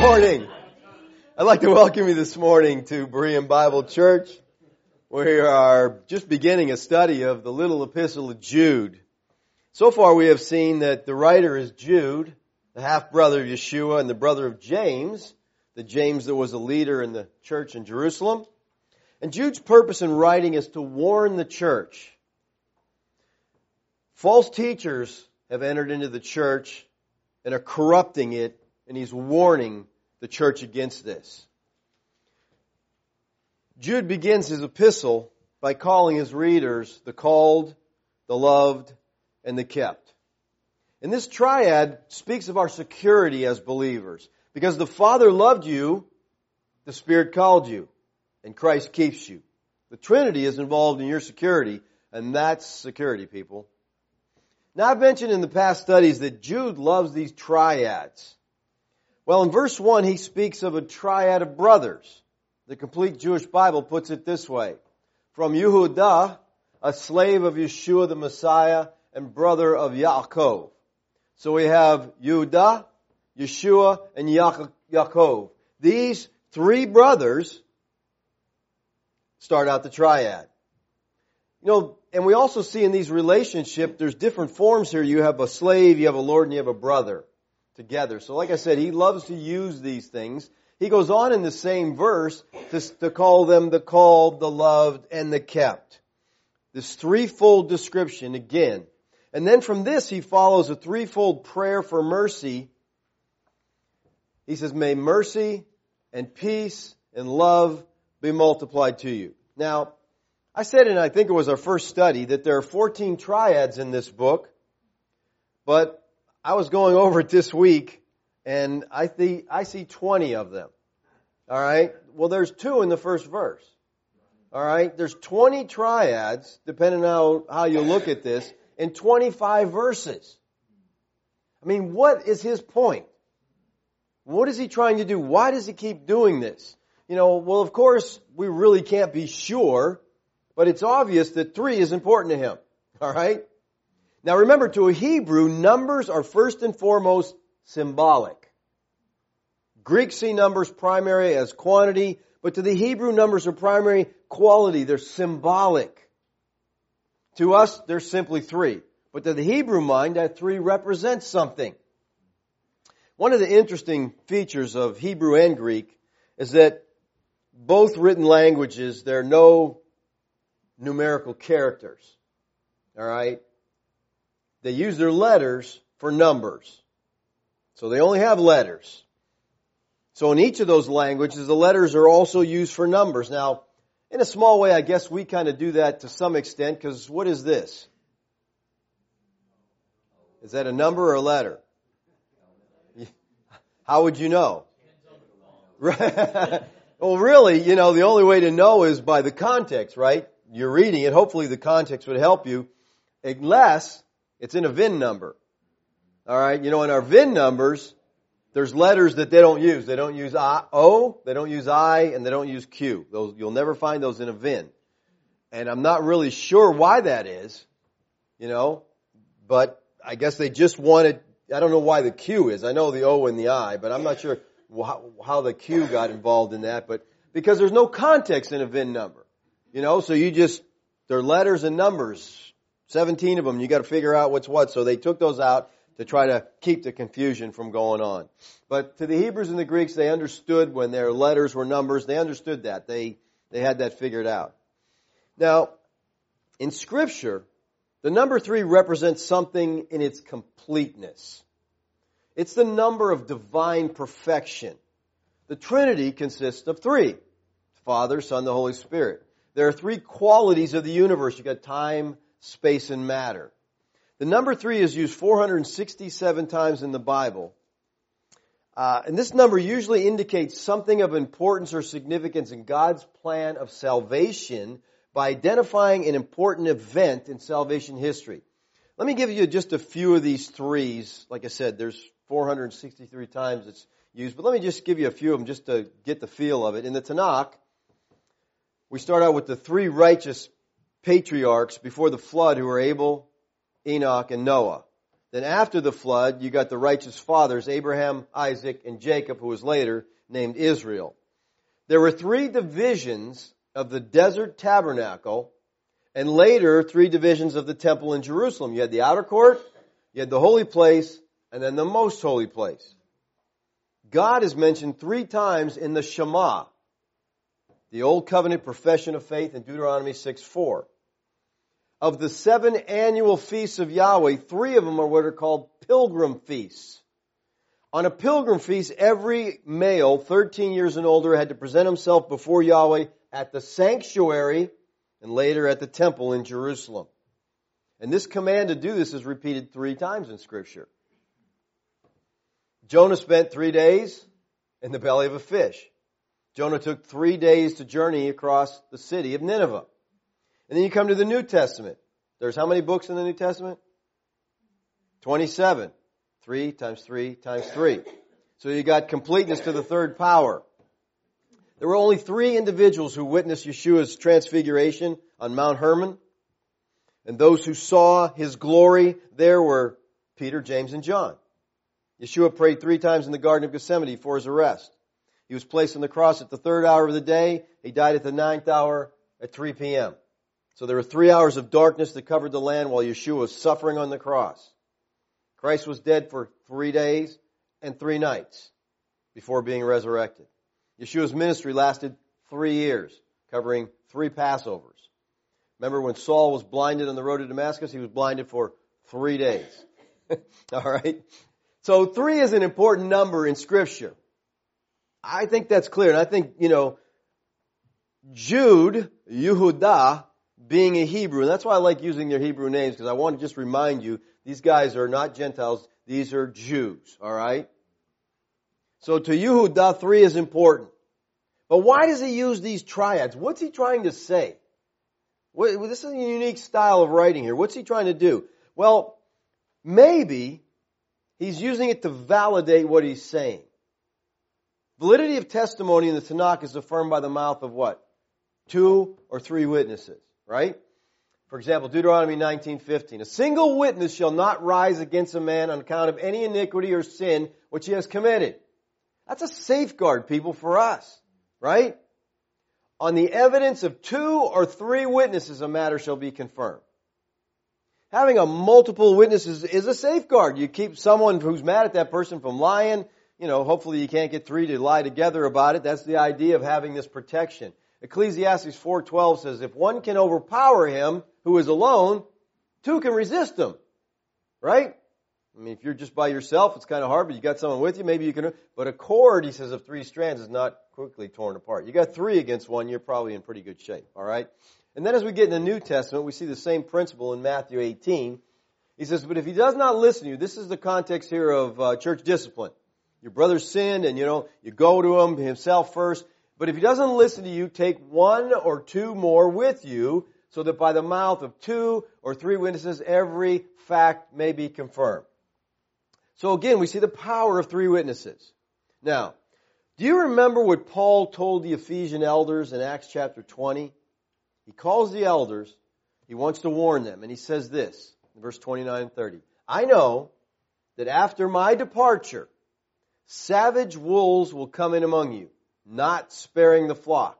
morning. I'd like to welcome you this morning to Berean Bible Church. We are just beginning a study of the little epistle of Jude. So far we have seen that the writer is Jude, the half brother of Yeshua and the brother of James, the James that was a leader in the church in Jerusalem. And Jude's purpose in writing is to warn the church. False teachers have entered into the church and are corrupting it, and he's warning the church against this. Jude begins his epistle by calling his readers the called, the loved, and the kept. And this triad speaks of our security as believers. Because the Father loved you, the Spirit called you, and Christ keeps you. The Trinity is involved in your security, and that's security, people. Now I've mentioned in the past studies that Jude loves these triads. Well, in verse 1, he speaks of a triad of brothers. The complete Jewish Bible puts it this way. From Yehuda, a slave of Yeshua the Messiah and brother of Yaakov. So we have Yehuda, Yeshua, and Yaakov. These three brothers start out the triad. You know, and we also see in these relationships, there's different forms here. You have a slave, you have a Lord, and you have a brother together. So like I said, he loves to use these things. He goes on in the same verse to, to call them the called, the loved, and the kept. This threefold description again. And then from this, he follows a threefold prayer for mercy. He says, may mercy and peace and love be multiplied to you. Now, I said, and I think it was our first study, that there are 14 triads in this book, but I was going over it this week, and I see, I see 20 of them. All right? Well, there's two in the first verse. All right? There's 20 triads, depending on how, how you look at this, in 25 verses. I mean, what is his point? What is he trying to do? Why does he keep doing this? You know, well, of course, we really can't be sure, but it's obvious that three is important to him. All right? Now remember, to a Hebrew, numbers are first and foremost symbolic. Greeks see numbers primary as quantity, but to the Hebrew, numbers are primary quality. They're symbolic. To us, they're simply three. But to the Hebrew mind, that three represents something. One of the interesting features of Hebrew and Greek is that both written languages, there are no numerical characters. Alright? They use their letters for numbers. So they only have letters. So in each of those languages, the letters are also used for numbers. Now, in a small way, I guess we kind of do that to some extent, because what is this? Is that a number or a letter? How would you know? well, really, you know, the only way to know is by the context, right? You're reading it. Hopefully the context would help you. Unless it's in a VIN number. Alright, you know, in our VIN numbers, there's letters that they don't use. They don't use I, O, they don't use I, and they don't use Q. Those, you'll never find those in a VIN. And I'm not really sure why that is, you know, but I guess they just wanted, I don't know why the Q is. I know the O and the I, but I'm not sure how the Q got involved in that, but because there's no context in a VIN number. You know, so you just, they're letters and numbers. 17 of them, you got to figure out what's what. So they took those out to try to keep the confusion from going on. But to the Hebrews and the Greeks, they understood when their letters were numbers, they understood that. They, they had that figured out. Now, in scripture, the number three represents something in its completeness. It's the number of divine perfection. The Trinity consists of three. Father, Son, the Holy Spirit. There are three qualities of the universe. You've got time, space, and matter. The number three is used 467 times in the Bible. Uh, and this number usually indicates something of importance or significance in God's plan of salvation by identifying an important event in salvation history. Let me give you just a few of these threes. Like I said, there's 463 times it's used, but let me just give you a few of them just to get the feel of it. In the Tanakh, we start out with the three righteous patriarchs before the flood who were Abel, Enoch, and Noah. Then after the flood, you got the righteous fathers, Abraham, Isaac, and Jacob, who was later named Israel. There were three divisions of the desert tabernacle and later three divisions of the temple in Jerusalem. You had the outer court, you had the holy place, and then the most holy place. God is mentioned three times in the Shema, the old covenant profession of faith in Deuteronomy 6 4. Of the seven annual feasts of Yahweh, three of them are what are called pilgrim feasts. On a pilgrim feast, every male 13 years and older had to present himself before Yahweh at the sanctuary and later at the temple in Jerusalem. And this command to do this is repeated three times in scripture. Jonah spent three days in the belly of a fish. Jonah took three days to journey across the city of Nineveh. And then you come to the New Testament. There's how many books in the New Testament? 27. Three times three times three. So you got completeness to the third power. There were only three individuals who witnessed Yeshua's transfiguration on Mount Hermon. And those who saw his glory there were Peter, James, and John. Yeshua prayed three times in the Garden of Gethsemane for his arrest. He was placed on the cross at the third hour of the day. He died at the ninth hour at 3 p.m. So there were three hours of darkness that covered the land while Yeshua was suffering on the cross. Christ was dead for three days and three nights before being resurrected. Yeshua's ministry lasted three years, covering three Passovers. Remember when Saul was blinded on the road to Damascus? He was blinded for three days. All right? So three is an important number in scripture. I think that's clear. And I think, you know, Jude, Yehuda, being a Hebrew, and that's why I like using their Hebrew names, because I want to just remind you, these guys are not Gentiles, these are Jews, alright? So to Yehuda, three is important. But why does he use these triads? What's he trying to say? This is a unique style of writing here. What's he trying to do? Well, maybe He's using it to validate what he's saying. Validity of testimony in the Tanakh is affirmed by the mouth of what? Two or three witnesses, right? For example, Deuteronomy 19:15, a single witness shall not rise against a man on account of any iniquity or sin which he has committed. That's a safeguard, people, for us, right? On the evidence of two or three witnesses, a matter shall be confirmed having a multiple witnesses is a safeguard. You keep someone who's mad at that person from lying. You know, hopefully you can't get three to lie together about it. That's the idea of having this protection. Ecclesiastes 4:12 says, "If one can overpower him who is alone, two can resist him." Right? I mean, if you're just by yourself, it's kind of hard, but you got someone with you, maybe you can. But a cord, he says, of three strands is not quickly torn apart. You got three against one, you're probably in pretty good shape. All right? And then as we get in the New Testament, we see the same principle in Matthew 18. He says, but if he does not listen to you, this is the context here of uh, church discipline. Your brother sinned and you know, you go to him himself first. But if he doesn't listen to you, take one or two more with you so that by the mouth of two or three witnesses, every fact may be confirmed. So again, we see the power of three witnesses. Now, do you remember what Paul told the Ephesian elders in Acts chapter 20? He calls the elders. He wants to warn them. And he says this in verse 29 and 30. I know that after my departure, savage wolves will come in among you, not sparing the flock.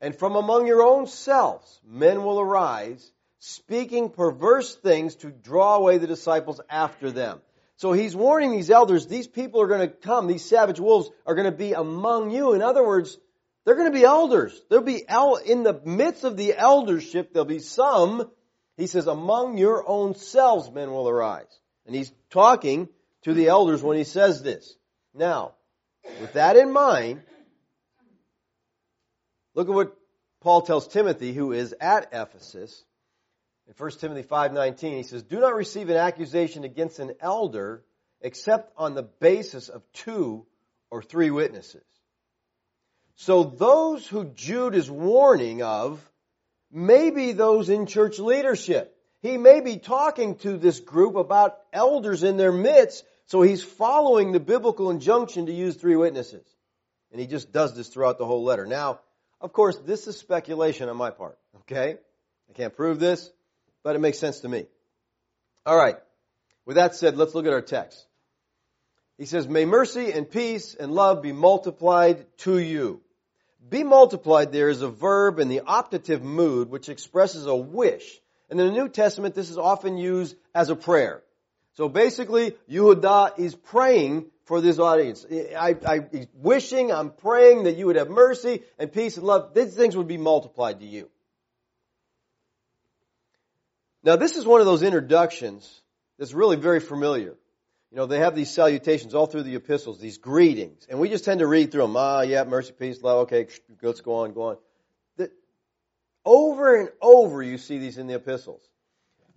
And from among your own selves, men will arise, speaking perverse things to draw away the disciples after them. So he's warning these elders, these people are going to come, these savage wolves are going to be among you. In other words, they're going to be elders. There'll be el- in the midst of the eldership, there'll be some, he says, among your own selves men will arise. And he's talking to the elders when he says this. Now, with that in mind, look at what Paul tells Timothy, who is at Ephesus. In 1 Timothy 5.19, he says, Do not receive an accusation against an elder except on the basis of two or three witnesses. So those who Jude is warning of may be those in church leadership. He may be talking to this group about elders in their midst, so he's following the biblical injunction to use three witnesses. And he just does this throughout the whole letter. Now, of course, this is speculation on my part, okay? I can't prove this, but it makes sense to me. Alright. With that said, let's look at our text. He says, May mercy and peace and love be multiplied to you. Be multiplied there is a verb in the optative mood which expresses a wish. And in the New Testament, this is often used as a prayer. So basically, Yehuda is praying for this audience. I, I, wishing, I'm praying that you would have mercy and peace and love. These things would be multiplied to you. Now, this is one of those introductions that's really very familiar. You know, they have these salutations all through the epistles, these greetings, and we just tend to read through them. Ah, yeah, mercy, peace, love. Okay, let's go on, go on. That over and over, you see these in the epistles.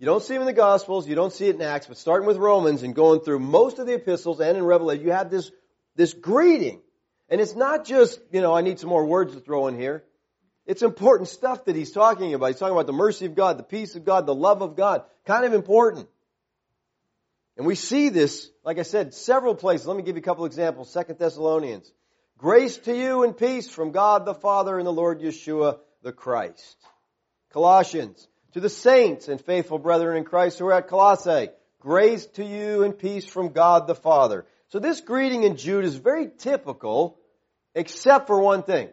You don't see them in the Gospels, you don't see it in Acts, but starting with Romans and going through most of the epistles and in Revelation, you have this this greeting, and it's not just you know I need some more words to throw in here. It's important stuff that he's talking about. He's talking about the mercy of God, the peace of God, the love of God. Kind of important. And we see this, like I said, several places. Let me give you a couple examples. Second Thessalonians. Grace to you and peace from God the Father and the Lord Yeshua the Christ. Colossians. To the saints and faithful brethren in Christ who are at Colossae. Grace to you and peace from God the Father. So this greeting in Jude is very typical, except for one thing.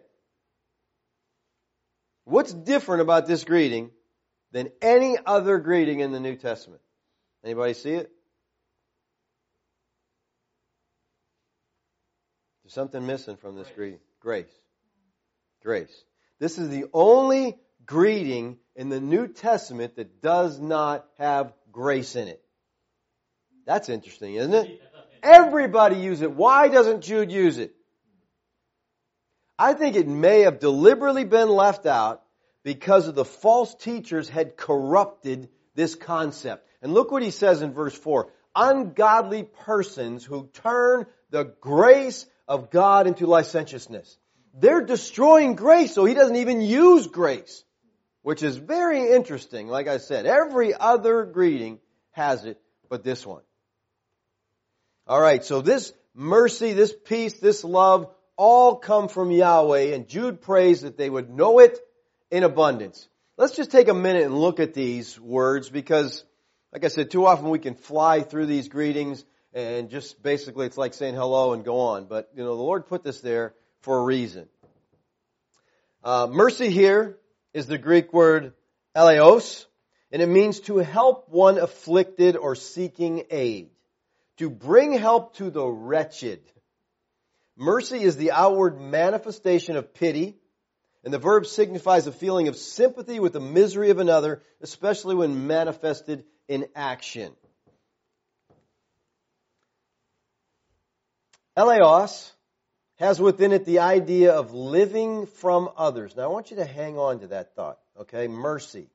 What's different about this greeting than any other greeting in the New Testament? Anybody see it? There's something missing from this greeting. Grace. Grace. This is the only greeting in the New Testament that does not have grace in it. That's interesting, isn't it? Everybody uses it. Why doesn't Jude use it? I think it may have deliberately been left out because of the false teachers had corrupted this concept. And look what he says in verse 4. Ungodly persons who turn the grace of God into licentiousness. They're destroying grace, so he doesn't even use grace, which is very interesting. Like I said, every other greeting has it, but this one. Alright, so this mercy, this peace, this love, all come from Yahweh, and Jude prays that they would know it in abundance. Let's just take a minute and look at these words because, like I said, too often we can fly through these greetings and just basically it's like saying hello and go on. But, you know, the Lord put this there for a reason. Uh, mercy here is the Greek word eleos, and it means to help one afflicted or seeking aid. To bring help to the wretched. Mercy is the outward manifestation of pity, and the verb signifies a feeling of sympathy with the misery of another, especially when manifested in action. Eleos has within it the idea of living from others. Now I want you to hang on to that thought, okay? Mercy.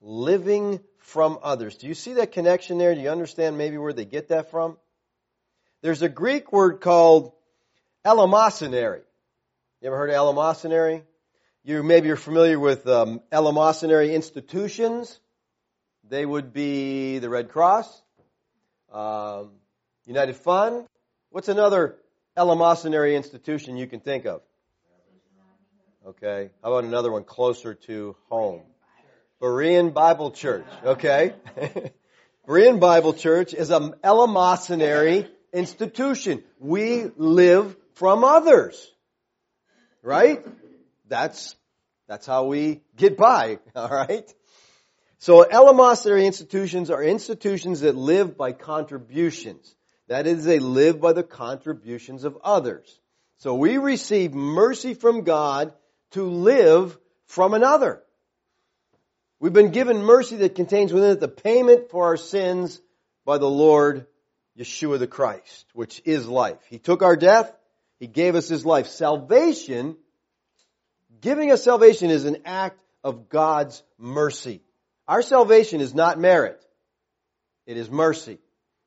Living from others. Do you see that connection there? Do you understand maybe where they get that from? There's a Greek word called eleemosynary. You ever heard of eleemosynary? You maybe you're familiar with um, eleemosynary institutions. They would be the Red Cross, um, United Fund. What's another eleemosynary institution you can think of? Okay. How about another one closer to home? Berean Bible Church. Okay. Berean Bible Church is an eleemosynary institution. We live from others. Right? That's, that's how we get by. Alright? So eleemosynary institutions are institutions that live by contributions. That is, they live by the contributions of others. So we receive mercy from God to live from another. We've been given mercy that contains within it the payment for our sins by the Lord Yeshua the Christ, which is life. He took our death. He gave us his life. Salvation, giving us salvation is an act of God's mercy. Our salvation is not merit. It is mercy.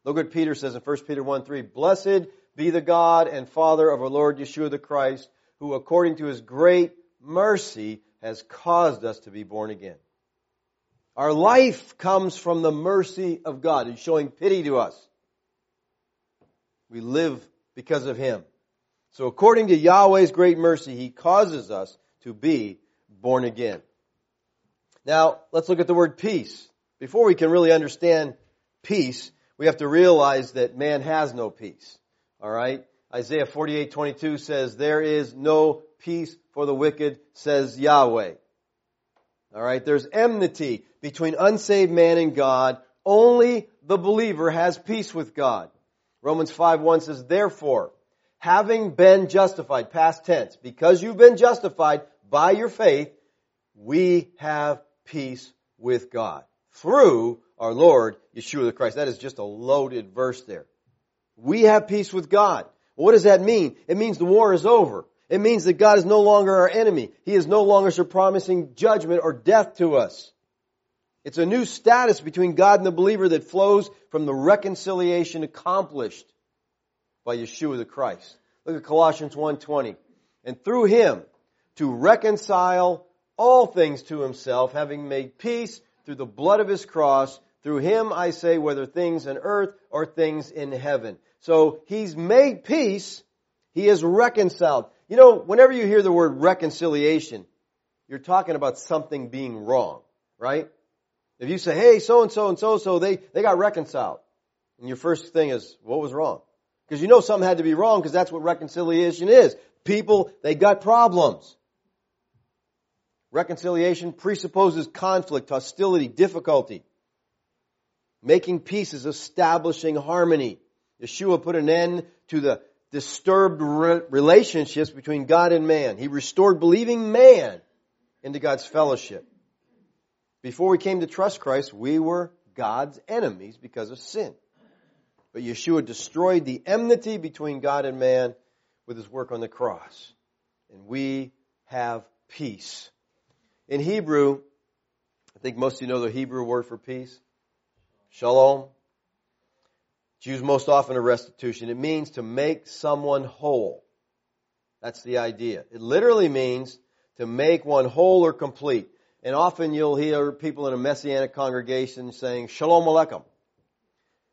Look what Peter says in 1 Peter 1 3. Blessed be the God and Father of our Lord Yeshua the Christ, who according to his great mercy has caused us to be born again. Our life comes from the mercy of God. He's showing pity to us. We live because of him. So according to Yahweh's great mercy, he causes us to be born again. Now, let's look at the word peace. Before we can really understand peace, we have to realize that man has no peace. Alright? Isaiah 48:22 says, There is no peace for the wicked, says Yahweh. Alright? There's enmity between unsaved man and God. Only the believer has peace with God. Romans 5:1 says, Therefore, having been justified, past tense, because you've been justified by your faith, we have peace with God through our Lord Yeshua the Christ. That is just a loaded verse there. We have peace with God. What does that mean? It means the war is over. It means that God is no longer our enemy. He is no longer promising judgment or death to us. It's a new status between God and the believer that flows from the reconciliation accomplished by Yeshua the Christ. Look at Colossians 1.20. And through Him to reconcile all things to Himself, having made peace through the blood of His cross, through Him I say whether things in earth or things in heaven. So He's made peace. He is reconciled. You know, whenever you hear the word reconciliation, you're talking about something being wrong, right? If you say, hey, so and so and so so, they, they got reconciled. And your first thing is, what was wrong? Because you know something had to be wrong because that's what reconciliation is. People, they got problems. Reconciliation presupposes conflict, hostility, difficulty. Making peace is establishing harmony. Yeshua put an end to the disturbed re- relationships between God and man. He restored believing man into God's fellowship. Before we came to trust Christ, we were God's enemies because of sin. But Yeshua destroyed the enmity between God and man with his work on the cross. And we have peace. In Hebrew, I think most of you know the Hebrew word for peace. Shalom. It's used most often in restitution. It means to make someone whole. That's the idea. It literally means to make one whole or complete. And often you'll hear people in a messianic congregation saying, Shalom Aleichem.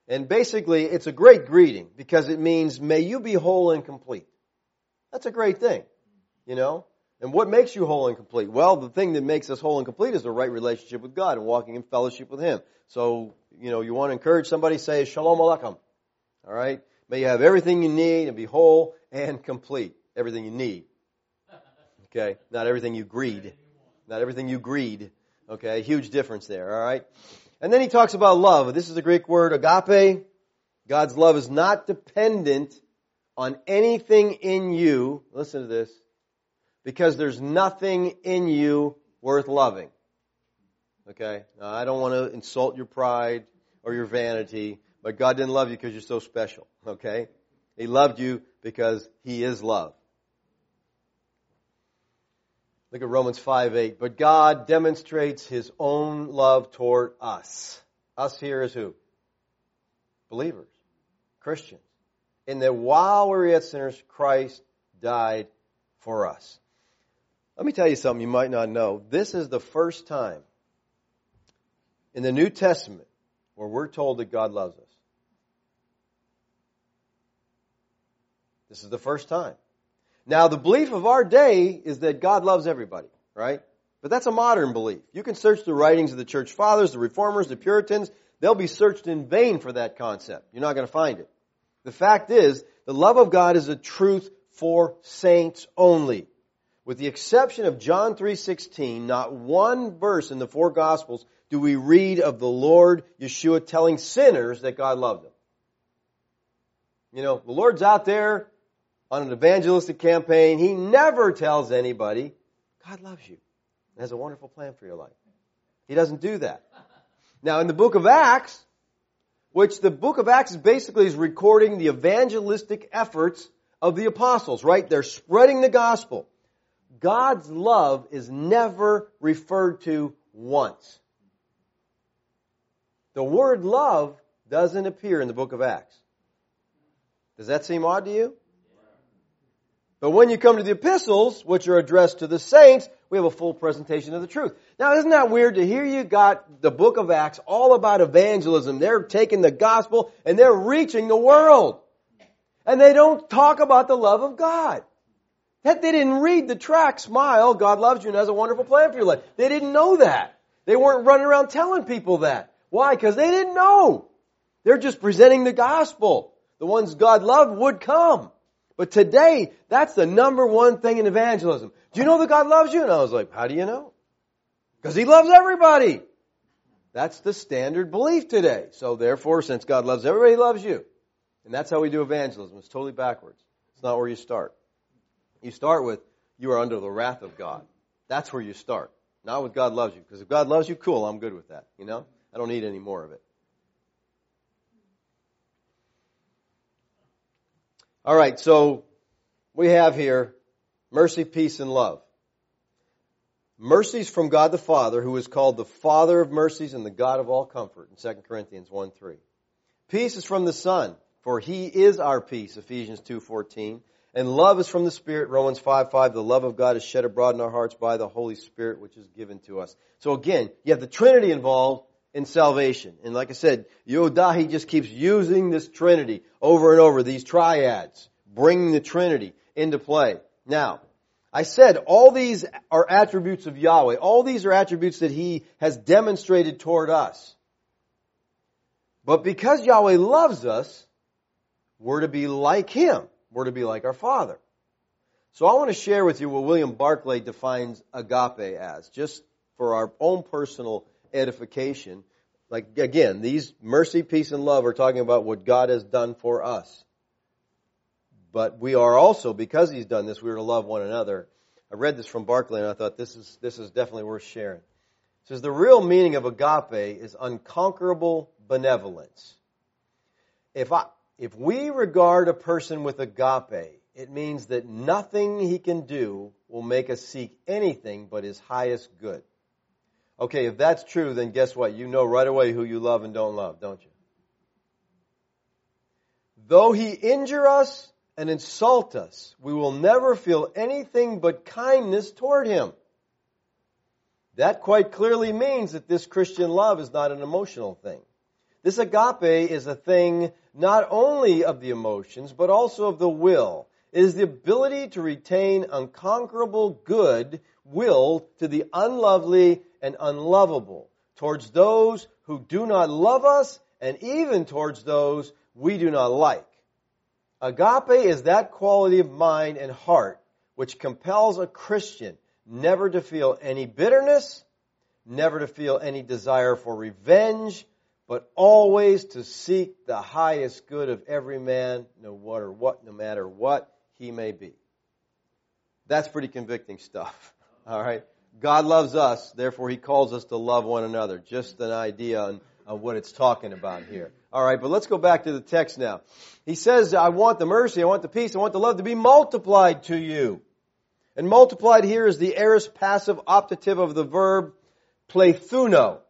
And basically, it's a great greeting because it means, may you be whole and complete. That's a great thing, you know? And what makes you whole and complete? Well, the thing that makes us whole and complete is the right relationship with God and walking in fellowship with Him. So, you know, you want to encourage somebody, say, Shalom Aleichem. Alright? May you have everything you need and be whole and complete. Everything you need. Okay? Not everything you greed. Not everything you greed. Okay? Huge difference there, alright? And then he talks about love. This is the Greek word agape. God's love is not dependent on anything in you. Listen to this. Because there's nothing in you worth loving. Okay? Now, I don't want to insult your pride or your vanity, but God didn't love you because you're so special. Okay? He loved you because He is love. Look at Romans 5 8. But God demonstrates His own love toward us. Us here is who? Believers. Christians. In that while we were yet sinners, Christ died for us. Let me tell you something you might not know. This is the first time in the New Testament where we're told that God loves us. This is the first time. Now, the belief of our day is that God loves everybody, right? But that's a modern belief. You can search the writings of the church fathers, the reformers, the Puritans. They'll be searched in vain for that concept. You're not going to find it. The fact is, the love of God is a truth for saints only. With the exception of John 3:16, not one verse in the four gospels do we read of the Lord Yeshua telling sinners that God loved them. You know, the Lord's out there on an evangelistic campaign, he never tells anybody, God loves you and has a wonderful plan for your life. He doesn't do that. Now, in the book of Acts, which the book of Acts basically is recording the evangelistic efforts of the apostles, right? They're spreading the gospel. God's love is never referred to once. The word love doesn't appear in the book of Acts. Does that seem odd to you? But when you come to the epistles, which are addressed to the saints, we have a full presentation of the truth. Now, isn't that weird to hear you got the book of Acts all about evangelism? They're taking the gospel and they're reaching the world. And they don't talk about the love of God. That they didn't read the track, smile, God loves you and has a wonderful plan for your life. They didn't know that. They weren't running around telling people that. Why? Because they didn't know. They're just presenting the gospel. The ones God loved would come. But today, that's the number one thing in evangelism. Do you know that God loves you? And I was like, how do you know? Because He loves everybody. That's the standard belief today. So therefore, since God loves everybody, He loves you. And that's how we do evangelism. It's totally backwards. It's not where you start. You start with, you are under the wrath of God. That's where you start. Not with God loves you. Because if God loves you, cool, I'm good with that. You know? I don't need any more of it. All right, so we have here mercy, peace, and love. Mercies from God the Father, who is called the Father of mercies and the God of all comfort in 2 Corinthians 1 3. Peace is from the Son, for he is our peace, Ephesians 2.14. And love is from the Spirit, Romans 5 5. The love of God is shed abroad in our hearts by the Holy Spirit, which is given to us. So again, you have the Trinity involved in salvation. And like I said, Yehuda just keeps using this Trinity over and over, these triads, bringing the Trinity into play. Now, I said all these are attributes of Yahweh. All these are attributes that He has demonstrated toward us. But because Yahweh loves us, we're to be like Him. We're to be like our Father. So I want to share with you what William Barclay defines agape as, just for our own personal edification. Like, again, these mercy, peace, and love are talking about what God has done for us. But we are also, because He's done this, we are to love one another. I read this from Barclay and I thought this is, this is definitely worth sharing. It says, the real meaning of agape is unconquerable benevolence. If I, if we regard a person with agape, it means that nothing he can do will make us seek anything but his highest good. Okay, if that's true, then guess what? You know right away who you love and don't love, don't you? Though he injure us and insult us, we will never feel anything but kindness toward him. That quite clearly means that this Christian love is not an emotional thing. This agape is a thing not only of the emotions, but also of the will. It is the ability to retain unconquerable good will to the unlovely and unlovable, towards those who do not love us, and even towards those we do not like. Agape is that quality of mind and heart which compels a Christian never to feel any bitterness, never to feel any desire for revenge, but always to seek the highest good of every man, no matter what, no matter what he may be. That's pretty convicting stuff. All right. God loves us, therefore he calls us to love one another. Just an idea on, on what it's talking about here. All right, but let's go back to the text now. He says, I want the mercy, I want the peace, I want the love to be multiplied to you. And multiplied here is the aorist passive optative of the verb plethuno.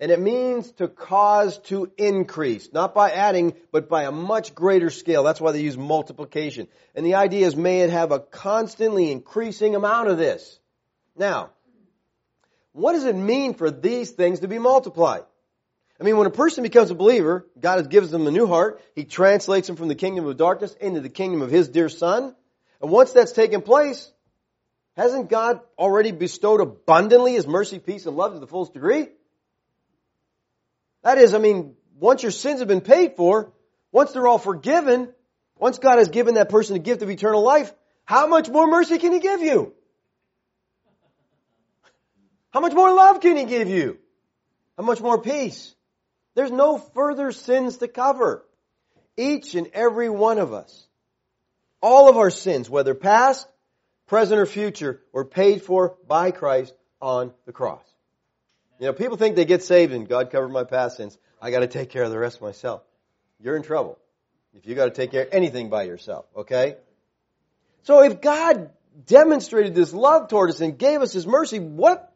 And it means to cause to increase. Not by adding, but by a much greater scale. That's why they use multiplication. And the idea is may it have a constantly increasing amount of this. Now, what does it mean for these things to be multiplied? I mean, when a person becomes a believer, God gives them a new heart. He translates them from the kingdom of darkness into the kingdom of His dear Son. And once that's taken place, hasn't God already bestowed abundantly His mercy, peace, and love to the fullest degree? That is, I mean, once your sins have been paid for, once they're all forgiven, once God has given that person the gift of eternal life, how much more mercy can He give you? How much more love can He give you? How much more peace? There's no further sins to cover. Each and every one of us, all of our sins, whether past, present, or future, were paid for by Christ on the cross. You know, people think they get saved and God covered my past sins. I gotta take care of the rest myself. You're in trouble. If you gotta take care of anything by yourself, okay? So if God demonstrated this love toward us and gave us His mercy, what,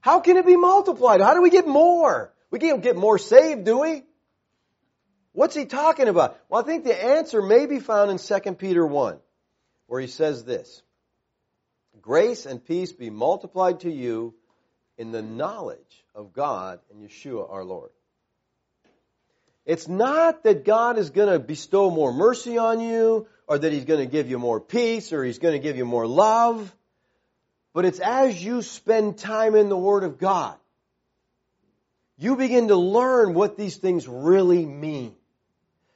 how can it be multiplied? How do we get more? We can't get more saved, do we? What's he talking about? Well, I think the answer may be found in 2 Peter 1, where he says this. Grace and peace be multiplied to you in the knowledge of God and Yeshua our Lord. It's not that God is going to bestow more mercy on you or that he's going to give you more peace or he's going to give you more love. But it's as you spend time in the Word of God you begin to learn what these things really mean.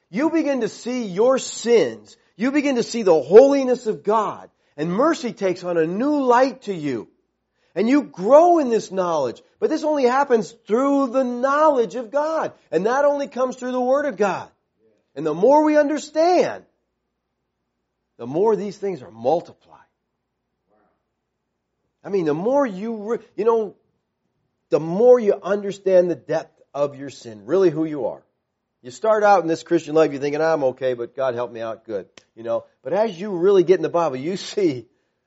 you begin to see your sins. You begin to see the holiness of God. And mercy takes on a new light to you. And you grow in this knowledge. But this only happens through the knowledge of God. And that only comes through the Word of God. And the more we understand, the more these things are multiplied. I mean, the more you, re- you know, the more you understand the depth of your sin, really who you are. You start out in this Christian life, you're thinking, I'm okay, but God help me out, good. You know, but as you really get in the Bible, you see,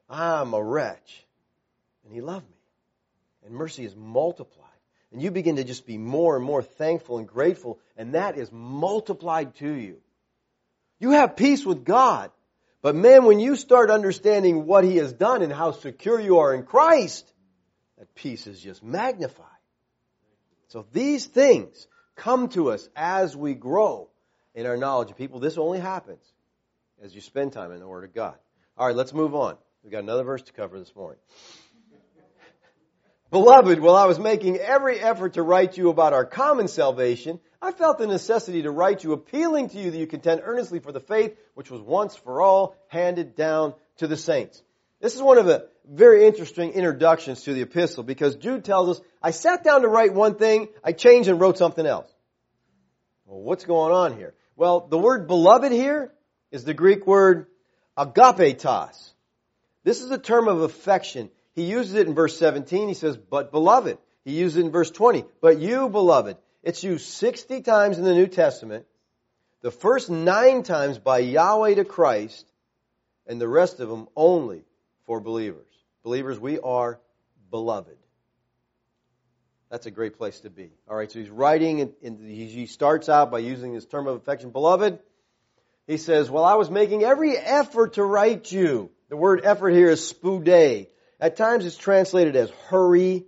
I'm a wretch. And He loved me. And mercy is multiplied. And you begin to just be more and more thankful and grateful, and that is multiplied to you. You have peace with God. But man, when you start understanding what He has done and how secure you are in Christ, that peace is just magnified. So these things come to us as we grow in our knowledge of people. This only happens as you spend time in the Word of God. All right, let's move on. We've got another verse to cover this morning. Beloved, while I was making every effort to write you about our common salvation, I felt the necessity to write you appealing to you that you contend earnestly for the faith which was once for all handed down to the saints. This is one of the very interesting introductions to the epistle because Jude tells us, I sat down to write one thing, I changed and wrote something else. Well, what's going on here? Well, the word beloved here is the Greek word agapetos. This is a term of affection. He uses it in verse 17. He says, but beloved. He uses it in verse 20. But you, beloved. It's used 60 times in the New Testament. The first nine times by Yahweh to Christ, and the rest of them only for believers. Believers, we are beloved. That's a great place to be. All right, so he's writing, and he starts out by using this term of affection, beloved. He says, Well, I was making every effort to write you. The word effort here is spoude. At times it's translated as hurry.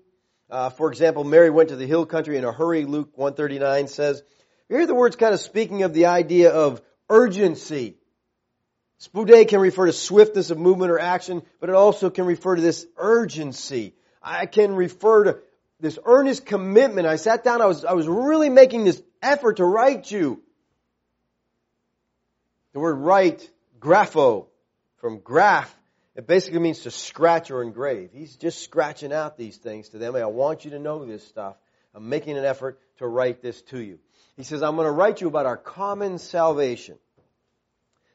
Uh, for example, Mary went to the hill country in a hurry, Luke 139 says. Here the word's kind of speaking of the idea of urgency. Spoude can refer to swiftness of movement or action, but it also can refer to this urgency. I can refer to this earnest commitment. I sat down, I was, I was really making this effort to write you. The word write, grapho, from graph, it basically means to scratch or engrave. He's just scratching out these things to them. I want you to know this stuff. I'm making an effort to write this to you. He says, I'm going to write you about our common salvation.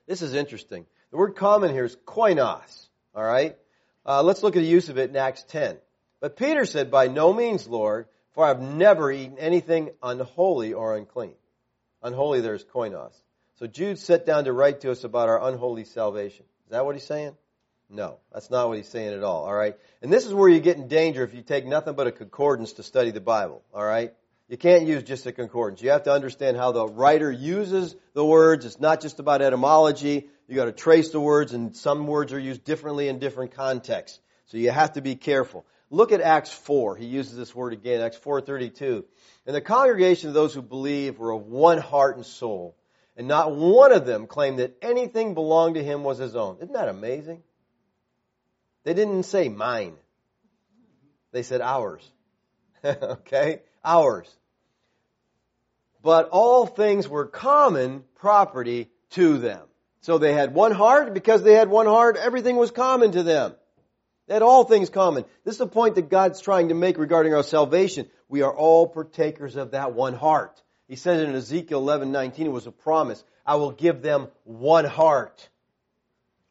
This is interesting. The word common here is koinos. All right? Uh, let's look at the use of it in Acts 10. But Peter said, By no means, Lord, for I've never eaten anything unholy or unclean. Unholy, there's koinos. So Jude sat down to write to us about our unholy salvation. Is that what he's saying? No, that's not what he's saying at all, all right? And this is where you get in danger if you take nothing but a concordance to study the Bible, all right? You can't use just a concordance. You have to understand how the writer uses the words. It's not just about etymology. You got to trace the words, and some words are used differently in different contexts. So you have to be careful. Look at Acts 4. He uses this word again, Acts 4:32. And the congregation of those who believe were of one heart and soul, and not one of them claimed that anything belonged to him was his own. Isn't that amazing? They didn't say mine. They said ours. okay? Ours. But all things were common property to them. So they had one heart. Because they had one heart, everything was common to them. They had all things common. This is the point that God's trying to make regarding our salvation. We are all partakers of that one heart. He said in Ezekiel 11:19 it was a promise. I will give them one heart.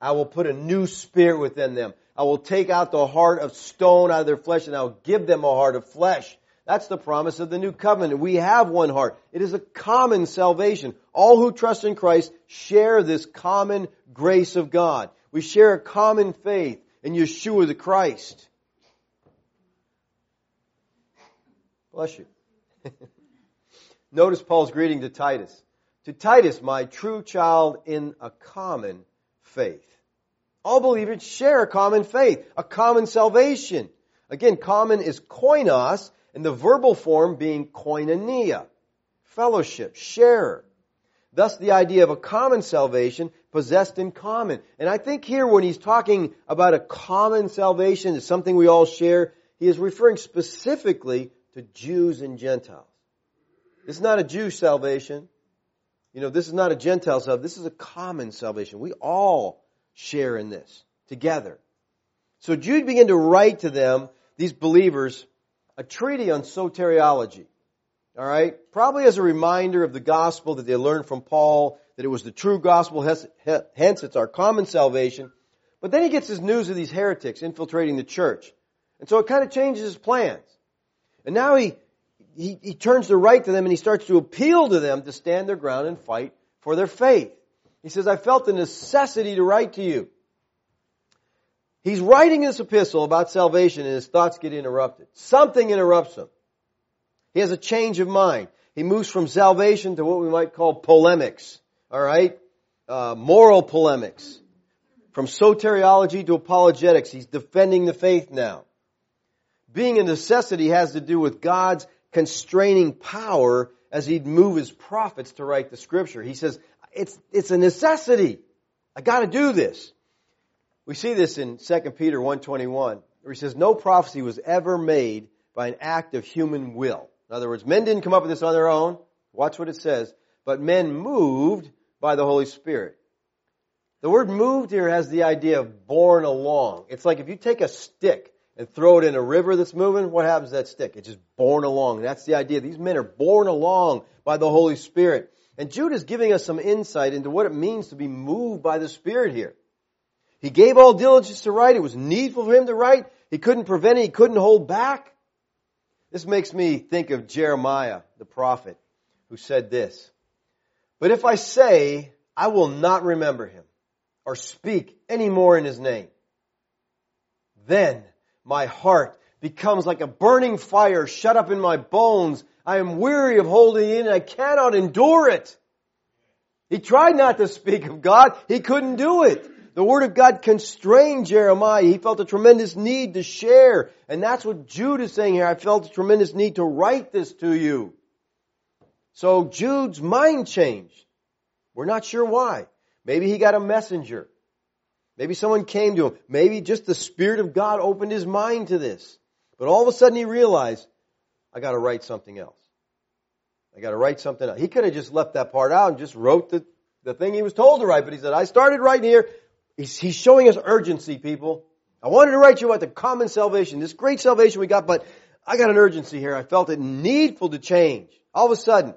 I will put a new spirit within them. I will take out the heart of stone out of their flesh and I'll give them a heart of flesh. That's the promise of the new covenant. We have one heart. It is a common salvation. All who trust in Christ share this common grace of God. We share a common faith in Yeshua the Christ. Bless you. Notice Paul's greeting to Titus. To Titus, my true child in a common faith. All believers share a common faith, a common salvation. Again, common is koinos, and the verbal form being koinonia, fellowship, share. Thus the idea of a common salvation possessed in common. And I think here when he's talking about a common salvation, it's something we all share, he is referring specifically to Jews and Gentiles. It's not a Jew salvation. You know, this is not a Gentile salvation. This is a common salvation. We all share in this together. So Jude began to write to them, these believers, a treaty on soteriology. All right? Probably as a reminder of the gospel that they learned from Paul, that it was the true gospel, hence it's our common salvation. But then he gets his news of these heretics infiltrating the church. And so it kind of changes his plans. And now he, he, he turns to write to them and he starts to appeal to them to stand their ground and fight for their faith. He says, I felt the necessity to write to you. He's writing this epistle about salvation and his thoughts get interrupted. Something interrupts him. He has a change of mind. He moves from salvation to what we might call polemics. Alright? Uh, moral polemics. From soteriology to apologetics. He's defending the faith now. Being a necessity has to do with God's constraining power as he'd move his prophets to write the scripture. He says, it's, it's a necessity. I gotta do this. We see this in 2 Peter 1.21, where he says, no prophecy was ever made by an act of human will. In other words, men didn't come up with this on their own. Watch what it says. But men moved by the Holy Spirit. The word moved here has the idea of borne along. It's like if you take a stick and throw it in a river that's moving, what happens to that stick? It's just borne along. That's the idea. These men are borne along by the Holy Spirit. And Jude is giving us some insight into what it means to be moved by the Spirit here. He gave all diligence to write. It was needful for him to write. He couldn't prevent it. He couldn't hold back. This makes me think of Jeremiah, the prophet, who said this. But if I say, I will not remember him or speak any more in his name, then my heart becomes like a burning fire shut up in my bones. I am weary of holding in. I cannot endure it. He tried not to speak of God. He couldn't do it. The Word of God constrained Jeremiah. He felt a tremendous need to share. And that's what Jude is saying here. I felt a tremendous need to write this to you. So Jude's mind changed. We're not sure why. Maybe he got a messenger. Maybe someone came to him. Maybe just the Spirit of God opened his mind to this. But all of a sudden he realized, I gotta write something else. I gotta write something else. He could have just left that part out and just wrote the, the thing he was told to write, but he said, I started writing here. He's, he's showing us urgency, people. I wanted to write you about the common salvation, this great salvation we got, but I got an urgency here. I felt it needful to change. All of a sudden,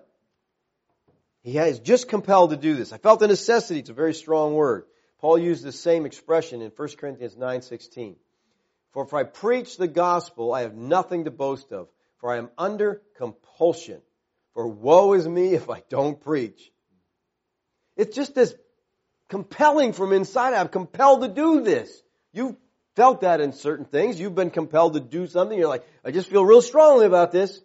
he is just compelled to do this. I felt the necessity. It's a very strong word. Paul used the same expression in 1 Corinthians 9:16. For if I preach the gospel, I have nothing to boast of, for I am under compulsion. For woe is me if I don't preach. It's just this compelling from inside. I'm compelled to do this. You've felt that in certain things. You've been compelled to do something. You're like, I just feel real strongly about this.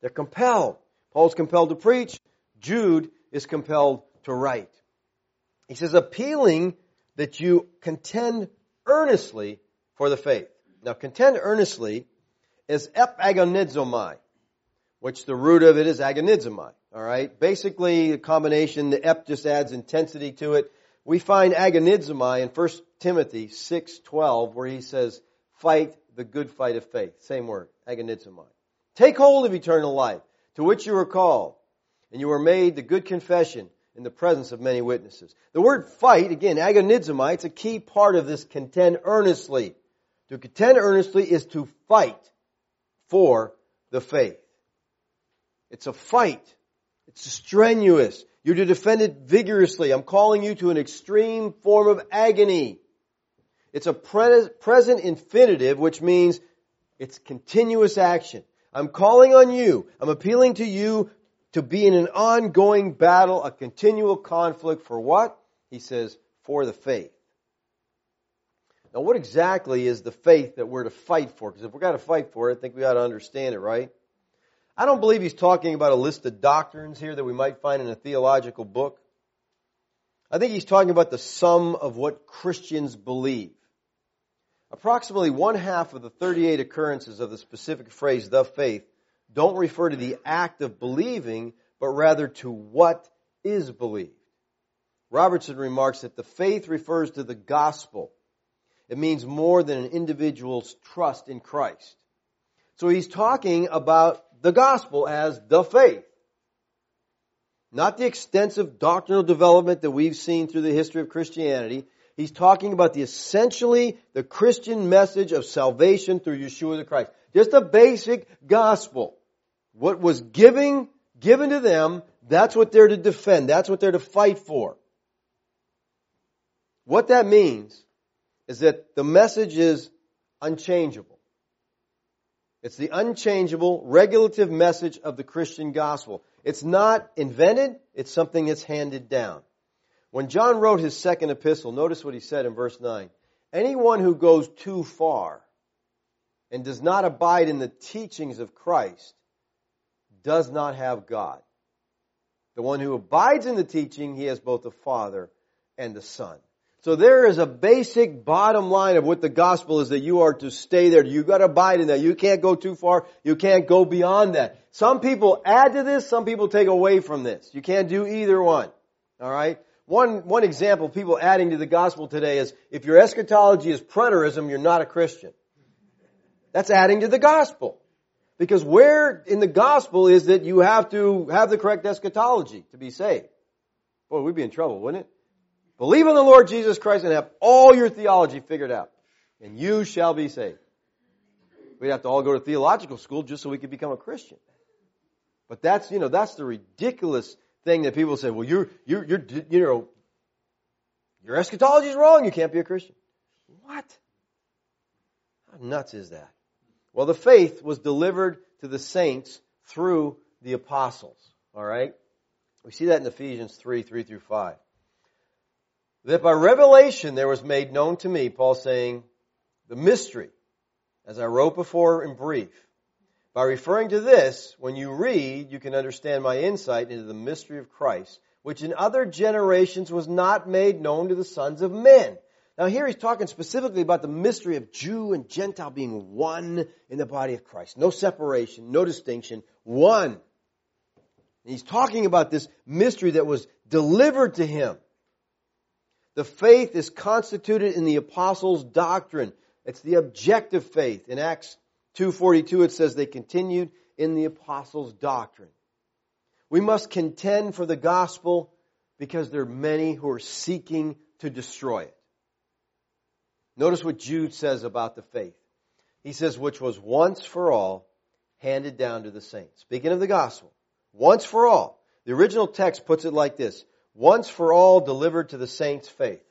They're compelled. Paul's compelled to preach. Jude is compelled to write. He says, appealing that you contend earnestly for the faith. Now, contend earnestly is epagonizomai, which the root of it is agonizomai. All right. Basically, the combination, the ep just adds intensity to it. We find agonizomai in 1 Timothy 6:12 where he says, "Fight the good fight of faith." Same word, agonizomai. Take hold of eternal life, to which you were called, and you were made the good confession in the presence of many witnesses. The word fight, again, agonizomai, it's a key part of this contend earnestly. To contend earnestly is to fight for the faith. It's a fight. It's strenuous. You're to defend it vigorously. I'm calling you to an extreme form of agony. It's a pre- present infinitive, which means it's continuous action. I'm calling on you. I'm appealing to you to be in an ongoing battle, a continual conflict for what? He says, for the faith. Now, what exactly is the faith that we're to fight for? Because if we're going to fight for it, I think we ought to understand it, right? I don't believe he's talking about a list of doctrines here that we might find in a theological book. I think he's talking about the sum of what Christians believe. Approximately one half of the 38 occurrences of the specific phrase, the faith, don't refer to the act of believing, but rather to what is believed. Robertson remarks that the faith refers to the gospel. It means more than an individual's trust in Christ. So he's talking about the gospel as the faith. Not the extensive doctrinal development that we've seen through the history of Christianity. He's talking about the essentially the Christian message of salvation through Yeshua the Christ. Just a basic gospel. What was giving, given to them, that's what they're to defend. That's what they're to fight for. What that means is that the message is unchangeable. It's the unchangeable, regulative message of the Christian gospel. It's not invented, it's something that's handed down. When John wrote his second epistle, notice what he said in verse 9. Anyone who goes too far and does not abide in the teachings of Christ does not have God. The one who abides in the teaching, he has both the Father and the Son. So there is a basic bottom line of what the gospel is that you are to stay there. You gotta abide in that. You can't go too far. You can't go beyond that. Some people add to this, some people take away from this. You can't do either one. Alright? One, one example of people adding to the gospel today is if your eschatology is preterism, you're not a Christian. That's adding to the gospel. Because where in the gospel is that you have to have the correct eschatology to be saved? Boy, we'd be in trouble, wouldn't it? Believe in the Lord Jesus Christ and have all your theology figured out, and you shall be saved. We'd have to all go to theological school just so we could become a Christian. But that's, you know, that's the ridiculous thing that people say, well, you're, you're, you're, you know, your eschatology is wrong, you can't be a Christian. What? How nuts is that? Well, the faith was delivered to the saints through the apostles. Alright? We see that in Ephesians 3, 3 through 5 that by revelation there was made known to me, Paul saying, the mystery, as I wrote before in brief. By referring to this, when you read, you can understand my insight into the mystery of Christ, which in other generations was not made known to the sons of men. Now here he's talking specifically about the mystery of Jew and Gentile being one in the body of Christ. No separation, no distinction, one. And he's talking about this mystery that was delivered to him. The faith is constituted in the apostles' doctrine. It's the objective faith. In Acts 2.42 it says they continued in the apostles' doctrine. We must contend for the gospel because there are many who are seeking to destroy it. Notice what Jude says about the faith. He says, which was once for all handed down to the saints. Speaking of the gospel, once for all. The original text puts it like this once for all delivered to the saints' faith.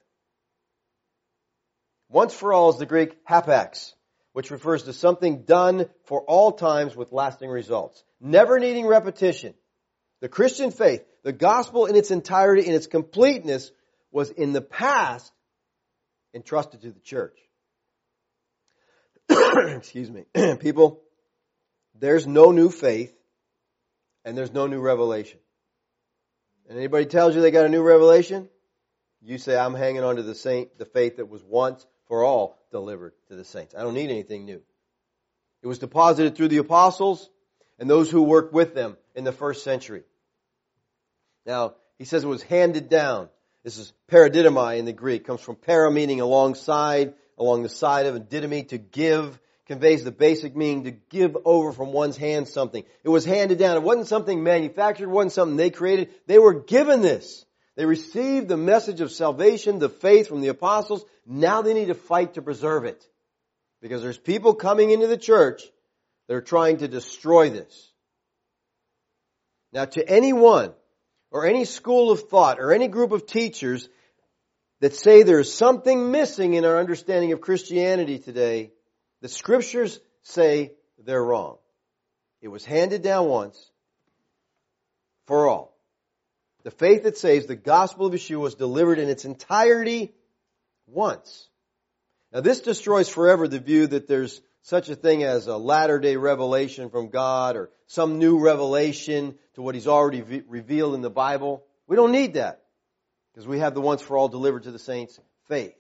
Once for all is the Greek hapax, which refers to something done for all times with lasting results, never needing repetition. The Christian faith, the gospel in its entirety, in its completeness, was in the past entrusted to the church. Excuse me. People, there's no new faith and there's no new revelation. And anybody tells you they got a new revelation, you say, I'm hanging on to the saint, the faith that was once for all delivered to the saints. I don't need anything new. It was deposited through the apostles and those who worked with them in the first century. Now, he says it was handed down. This is paradidomai in the Greek. It comes from para meaning alongside, along the side of, and didomi to give conveys the basic meaning to give over from one's hand something. It was handed down. It wasn't something manufactured. It wasn't something they created. They were given this. They received the message of salvation, the faith from the apostles. Now they need to fight to preserve it. Because there's people coming into the church that are trying to destroy this. Now to anyone or any school of thought or any group of teachers that say there's something missing in our understanding of Christianity today, the scriptures say they're wrong. It was handed down once for all. The faith that saves, the gospel of Yeshua was delivered in its entirety once. Now this destroys forever the view that there's such a thing as a latter day revelation from God or some new revelation to what He's already v- revealed in the Bible. We don't need that because we have the once for all delivered to the saints faith.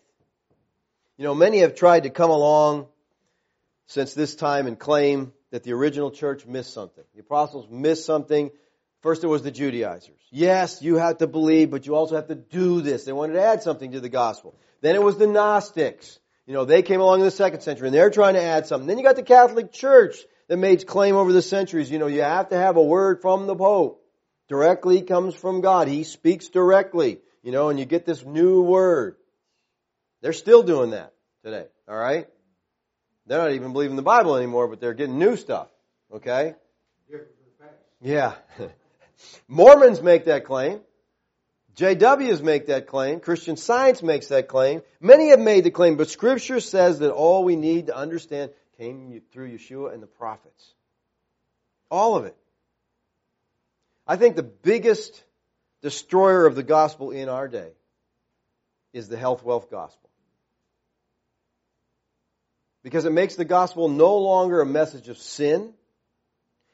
You know, many have tried to come along since this time and claim that the original church missed something. The apostles missed something. First it was the Judaizers. Yes, you have to believe, but you also have to do this. They wanted to add something to the gospel. Then it was the Gnostics. You know, they came along in the second century and they're trying to add something. Then you got the Catholic Church that made claim over the centuries. You know, you have to have a word from the Pope. Directly comes from God. He speaks directly, you know, and you get this new word. They're still doing that today, alright? They're not even believing the Bible anymore, but they're getting new stuff, okay? Yeah. Mormons make that claim. JWs make that claim. Christian Science makes that claim. Many have made the claim, but Scripture says that all we need to understand came through Yeshua and the prophets. All of it. I think the biggest destroyer of the gospel in our day is the health wealth gospel. Because it makes the gospel no longer a message of sin.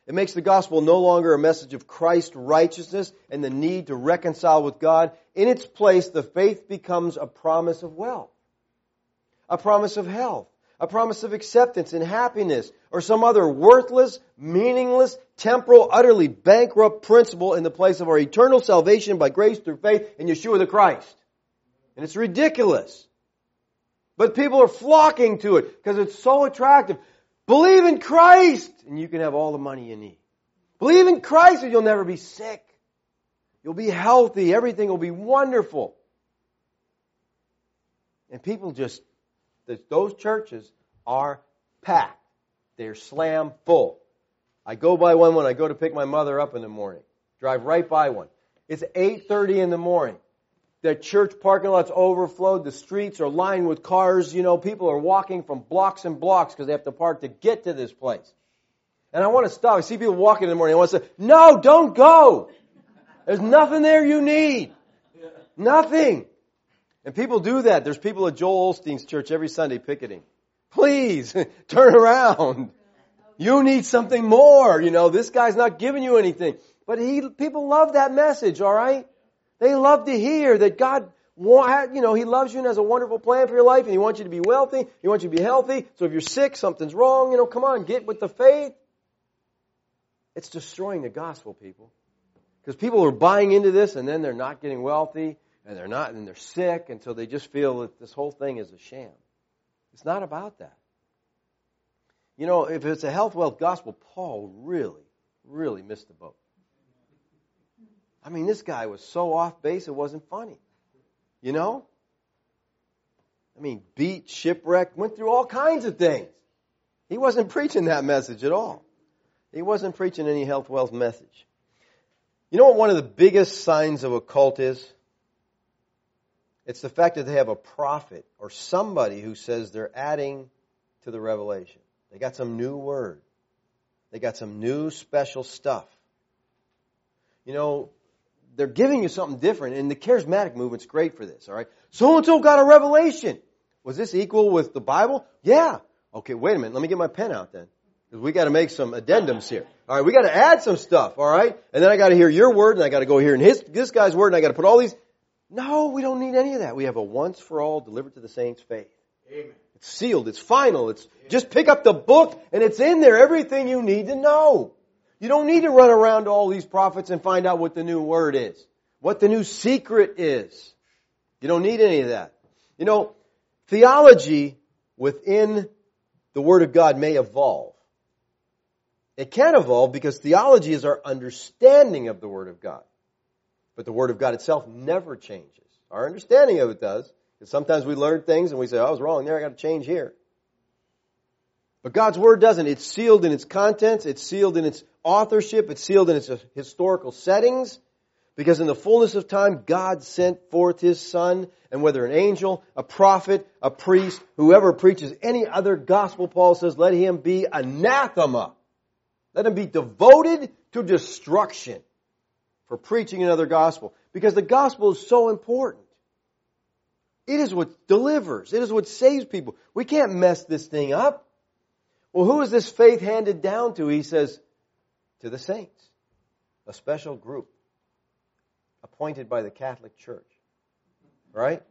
It makes the gospel no longer a message of Christ's righteousness and the need to reconcile with God. In its place, the faith becomes a promise of wealth, a promise of health, a promise of acceptance and happiness, or some other worthless, meaningless, temporal, utterly bankrupt principle in the place of our eternal salvation by grace through faith in Yeshua the Christ. And it's ridiculous. But people are flocking to it because it's so attractive. Believe in Christ and you can have all the money you need. Believe in Christ and you'll never be sick. You'll be healthy. Everything will be wonderful. And people just those churches are packed. They're slam full. I go by one when I go to pick my mother up in the morning. Drive right by one. It's 8.30 in the morning. The church parking lot's overflowed. The streets are lined with cars. You know, people are walking from blocks and blocks because they have to park to get to this place. And I want to stop. I see people walking in the morning. I want to say, no, don't go. There's nothing there you need. Nothing. And people do that. There's people at Joel Osteen's church every Sunday picketing. Please, turn around. You need something more. You know, this guy's not giving you anything. But he, people love that message, alright? They love to hear that God, you know, He loves you and has a wonderful plan for your life and He wants you to be wealthy. He wants you to be healthy. So if you're sick, something's wrong, you know, come on, get with the faith. It's destroying the gospel, people. Because people are buying into this and then they're not getting wealthy and they're not, and they're sick, so they just feel that this whole thing is a sham. It's not about that. You know, if it's a health wealth gospel, Paul really, really missed the boat. I mean, this guy was so off base, it wasn't funny. You know? I mean, beat, shipwreck, went through all kinds of things. He wasn't preaching that message at all. He wasn't preaching any health wealth message. You know what one of the biggest signs of a cult is? It's the fact that they have a prophet or somebody who says they're adding to the revelation. They got some new word. They got some new special stuff. You know, they're giving you something different, and the charismatic movement's great for this, alright? So and so got a revelation. Was this equal with the Bible? Yeah. Okay, wait a minute. Let me get my pen out then. Because we gotta make some addendums here. Alright, we gotta add some stuff, alright? And then I gotta hear your word, and I gotta go here and his, this guy's word, and I gotta put all these. No, we don't need any of that. We have a once for all delivered to the saints faith. Amen. It's sealed. It's final. It's just pick up the book and it's in there. Everything you need to know. You don't need to run around to all these prophets and find out what the new word is, what the new secret is. You don't need any of that. You know, theology within the Word of God may evolve. It can evolve because theology is our understanding of the Word of God. But the Word of God itself never changes. Our understanding of it does. Because sometimes we learn things and we say, oh, I was wrong there, I got to change here. But God's Word doesn't. It's sealed in its contents, it's sealed in its authorship, it's sealed in its historical settings, because in the fullness of time, God sent forth His Son, and whether an angel, a prophet, a priest, whoever preaches any other gospel, Paul says, let him be anathema. Let him be devoted to destruction for preaching another gospel. Because the gospel is so important. It is what delivers. It is what saves people. We can't mess this thing up. Well, who is this faith handed down to? He says, to the saints, a special group appointed by the Catholic Church. Right?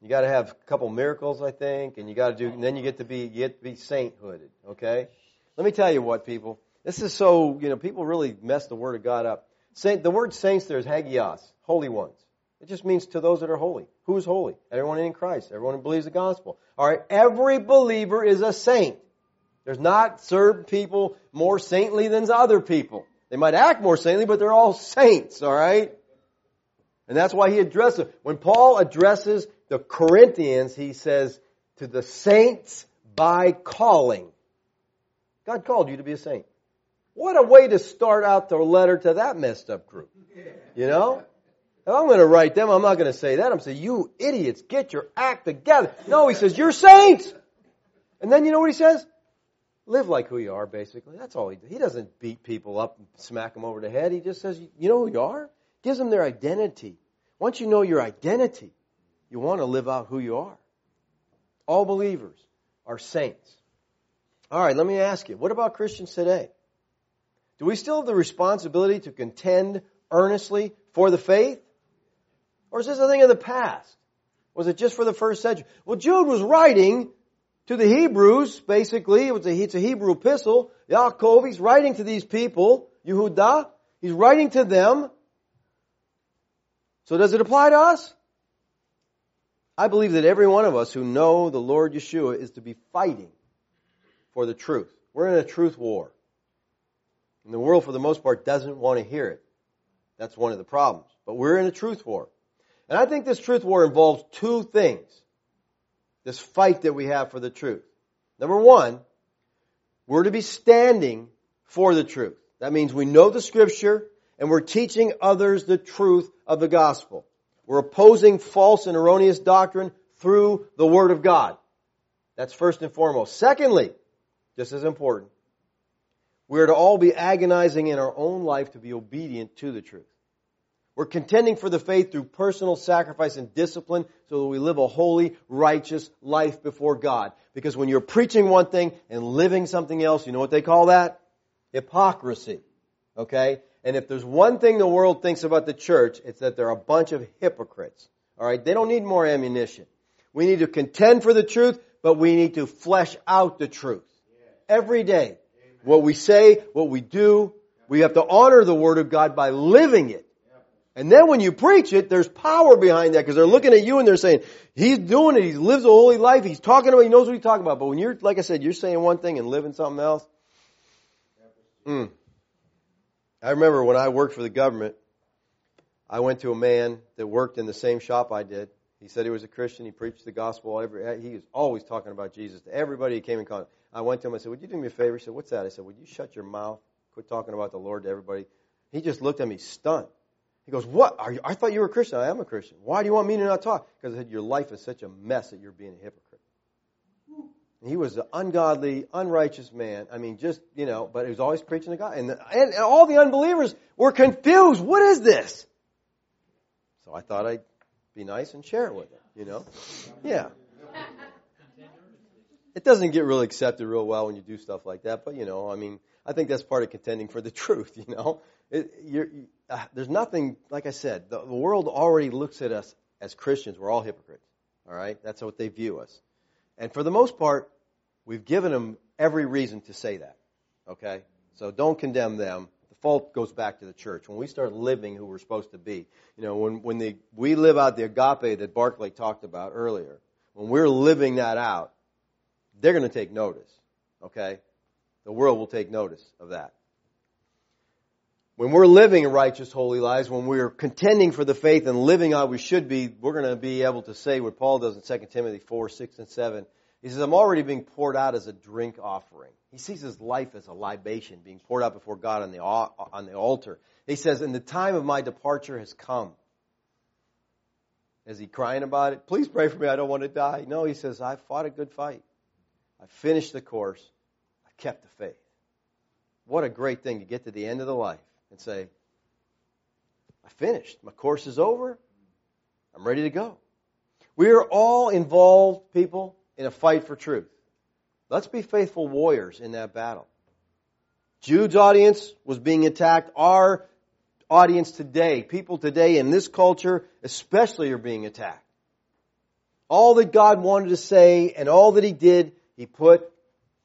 You got to have a couple miracles, I think, and you got to do, and then you get to be, you get to be sainthooded. Okay? Let me tell you what, people. This is so, you know, people really mess the Word of God up. Saint, the word saints there is hagios, holy ones. It just means to those that are holy. Who is holy? Everyone in Christ. Everyone who believes the gospel. Alright, every believer is a saint. There's not certain people more saintly than other people. They might act more saintly, but they're all saints, alright? And that's why he addresses. When Paul addresses the Corinthians, he says, to the saints by calling. God called you to be a saint. What a way to start out the letter to that messed up group. You know? If I'm going to write them, I'm not going to say that. I'm saying, you idiots, get your act together. No, he says, you're saints. And then you know what he says? Live like who you are, basically. That's all he does. He doesn't beat people up and smack them over the head. He just says, you know who you are? Gives them their identity. Once you know your identity, you want to live out who you are. All believers are saints. All right, let me ask you, what about Christians today? Do we still have the responsibility to contend earnestly for the faith? Or is this a thing of the past? Was it just for the first century? Well, Jude was writing to the Hebrews, basically. It was a, it's a Hebrew epistle. Yaakov, he's writing to these people, Yehuda. He's writing to them. So does it apply to us? I believe that every one of us who know the Lord Yeshua is to be fighting for the truth. We're in a truth war. And the world, for the most part, doesn't want to hear it. That's one of the problems. But we're in a truth war. And I think this truth war involves two things. This fight that we have for the truth. Number one, we're to be standing for the truth. That means we know the scripture and we're teaching others the truth of the gospel. We're opposing false and erroneous doctrine through the word of God. That's first and foremost. Secondly, just as important, we're to all be agonizing in our own life to be obedient to the truth. We're contending for the faith through personal sacrifice and discipline so that we live a holy, righteous life before God. Because when you're preaching one thing and living something else, you know what they call that? Hypocrisy. Okay? And if there's one thing the world thinks about the church, it's that they're a bunch of hypocrites. Alright? They don't need more ammunition. We need to contend for the truth, but we need to flesh out the truth. Every day. What we say, what we do, we have to honor the Word of God by living it. And then when you preach it, there's power behind that because they're looking at you and they're saying, he's doing it, he lives a holy life, he's talking about, he knows what he's talking about. But when you're, like I said, you're saying one thing and living something else. Mm. I remember when I worked for the government, I went to a man that worked in the same shop I did. He said he was a Christian. He preached the gospel. He was always talking about Jesus to everybody he came in contact. I went to him. I said, "Would you do me a favor?" He said, "What's that?" I said, "Would you shut your mouth? Quit talking about the Lord to everybody." He just looked at me stunned. He goes, "What? Are you, I thought you were a Christian. I am a Christian. Why do you want me to not talk?" Because "Your life is such a mess that you're being a hypocrite." He was an ungodly, unrighteous man. I mean, just you know, but he was always preaching to God, and, the, and, and all the unbelievers were confused. What is this? So I thought I'd be nice and share it with them. You know, yeah. It doesn't get really accepted real well when you do stuff like that, but you know, I mean, I think that's part of contending for the truth. You know, it, you, uh, there's nothing like I said. The, the world already looks at us as Christians. We're all hypocrites. All right, that's what they view us. And for the most part, we've given them every reason to say that. Okay? So don't condemn them. The fault goes back to the church. When we start living who we're supposed to be, you know, when, when the, we live out the agape that Barclay talked about earlier, when we're living that out, they're going to take notice. Okay? The world will take notice of that. When we're living righteous, holy lives, when we're contending for the faith and living how we should be, we're going to be able to say what Paul does in 2 Timothy 4, 6, and 7. He says, I'm already being poured out as a drink offering. He sees his life as a libation being poured out before God on the, on the altar. He says, and the time of my departure has come. Is he crying about it? Please pray for me. I don't want to die. No, he says, I fought a good fight. I finished the course. I kept the faith. What a great thing to get to the end of the life and say, I finished. My course is over. I'm ready to go. We are all involved, people, in a fight for truth. Let's be faithful warriors in that battle. Jude's audience was being attacked. Our audience today, people today in this culture especially are being attacked. All that God wanted to say and all that He did, He put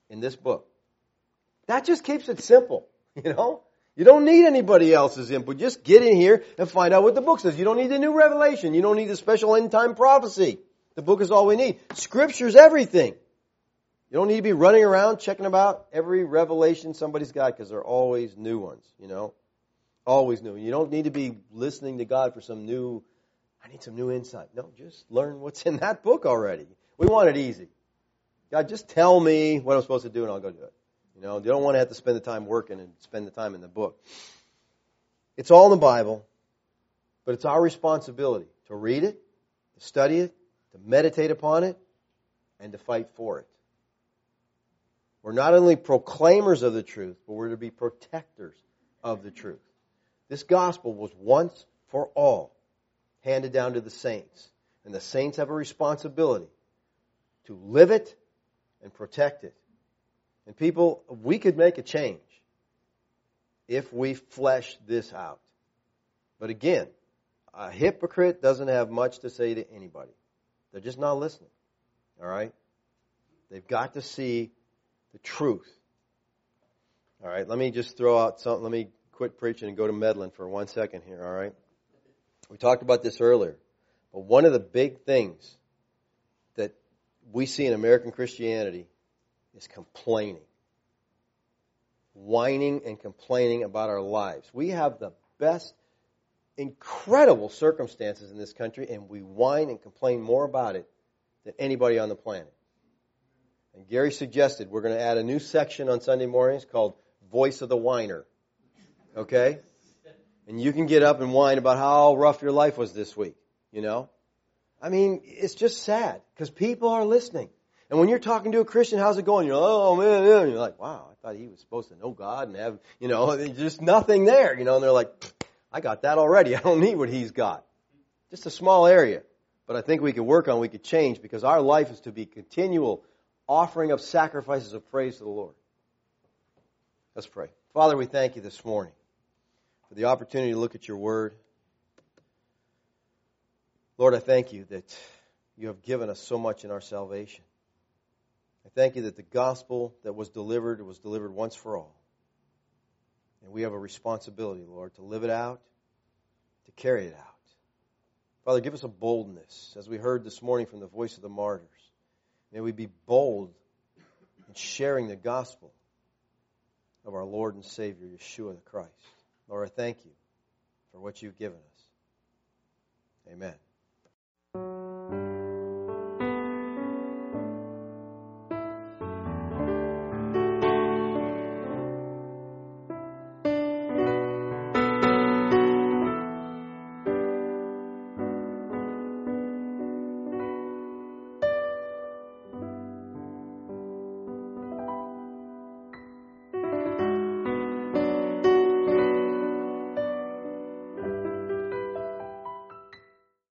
in this book. That just keeps it simple, you know? You don't need anybody else's input. Just get in here and find out what the book says. You don't need the new revelation. You don't need the special end time prophecy. The book is all we need. Scripture's everything. You don't need to be running around checking about every revelation somebody's got because there are always new ones, you know? Always new. You don't need to be listening to God for some new, I need some new insight. No, just learn what's in that book already. We want it easy. God, just tell me what I'm supposed to do and I'll go do it. You know, they don't want to have to spend the time working and spend the time in the book. It's all in the Bible, but it's our responsibility to read it, to study it, to meditate upon it, and to fight for it. We're not only proclaimers of the truth, but we're to be protectors of the truth. This gospel was once for all handed down to the saints. And the saints have a responsibility to live it and protect it. And people, we could make a change if we flesh this out. But again, a hypocrite doesn't have much to say to anybody. They're just not listening. All right? They've got to see the truth. All right, let me just throw out something. Let me quit preaching and go to meddling for one second here, all right? We talked about this earlier. But one of the big things that we see in American Christianity is complaining. Whining and complaining about our lives. We have the best, incredible circumstances in this country, and we whine and complain more about it than anybody on the planet. And Gary suggested we're going to add a new section on Sunday mornings called Voice of the Whiner. Okay? And you can get up and whine about how rough your life was this week, you know? I mean, it's just sad because people are listening. And when you're talking to a Christian, how's it going? You're like, oh man. You're like, wow, I thought he was supposed to know God and have, you know, just nothing there, you know, and they're like, I got that already. I don't need what he's got. Just a small area. But I think we could work on, we could change because our life is to be continual offering of sacrifices of praise to the Lord. Let's pray. Father, we thank you this morning for the opportunity to look at your word. Lord, I thank you that you have given us so much in our salvation. I thank you that the gospel that was delivered was delivered once for all. And we have a responsibility, Lord, to live it out, to carry it out. Father, give us a boldness, as we heard this morning from the voice of the martyrs. May we be bold in sharing the gospel of our Lord and Savior, Yeshua the Christ. Lord, I thank you for what you've given us. Amen.